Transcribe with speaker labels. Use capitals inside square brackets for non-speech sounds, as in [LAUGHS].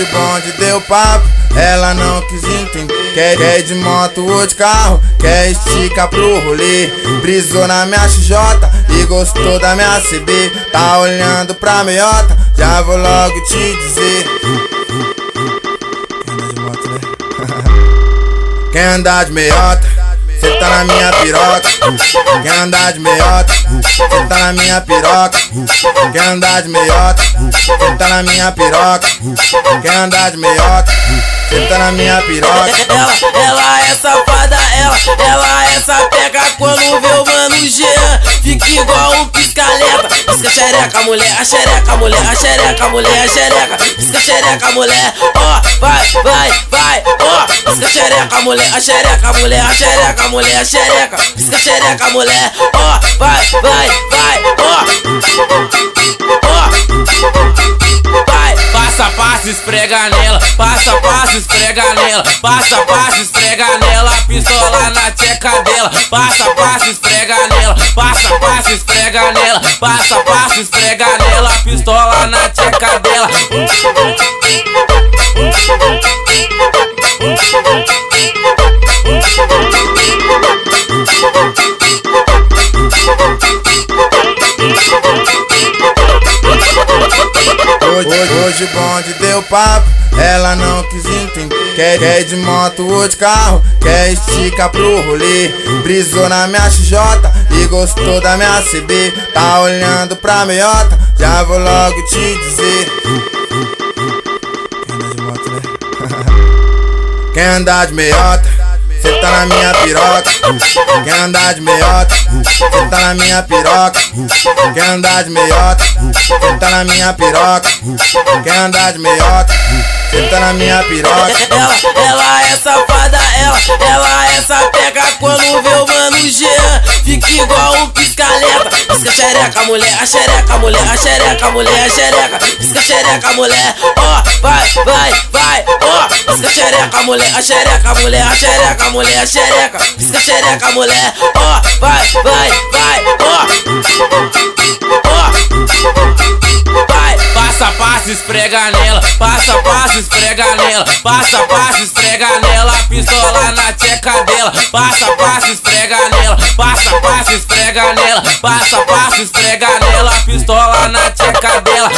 Speaker 1: o bonde deu papo, ela não quis entender. Quer, quer de moto ou de carro, quer estica pro rolê. Brisou na minha XJ e gostou da minha CB. Tá olhando pra meiota, já vou logo te dizer. Quer andar [LAUGHS] de meiota? Cê tá na minha piroca, quer andar de meiota? Cê tá na minha piroca, quer andar de meiota? Cê tá na minha piroca, quer andar de meiota? Tá na minha piroca.
Speaker 2: Ela, ela é safada, ela, ela é sapeca quando vê o mano Jean. Fica igual um piscaleta. Pisca xereca, mulher, a xereca, mulher, a xereca, mulher, a xereca. Pisca xereca, mulher, ó, vai, vai, vai, ó. Pisca xereca, mulher, a xereca, mulher, a xereca, mulher, a xereca. Pisca xereca, mulher, ó, vai, vai, vai, ó. Ó. Vai, passa, passa, esfrega nela, passa, passa, esfrega nela, passa, passa, esfrega nela, pistola na tcheca dela, passa, passa, esfrega nela, passa, passa, esfrega nela, passa, passa, esfrega nela, pistola na tcheca dela.
Speaker 1: Hoje, hoje o bonde deu papo, ela não quis entender. Quer, quer de moto ou de carro, quer estica pro rolê. Brisou na minha XJ e gostou da minha CB. Tá olhando pra meiota, já vou logo te dizer. Quer andar de meiota? Cê tá na minha piroca, quer andar de meiota? Cê tá na minha piroca, quer andar de meiota? Cê tá na minha piroca, quer andar de meiota? Cê tá na minha piroca.
Speaker 2: Ela, ela é safada, ela, ela é sapeca xereca, mulher, a xereca, mulher, a xereca, mulher, a xereca. Pisca xereca, mulher, ó, vai, vai, vai, ó. Pisca xereca, mulher, a xereca, mulher, a xereca, mulher, a xereca. Pisca xereca, mulher, ó, vai, vai, vai. Ó. passa, esfrega nela, passa, passa, esfrega nela, pistola na tcheca dela, passa, passa, esfrega nela, passa, passa, esfrega nela, passa, passa, esfrega nela, pistola na tcheca dela.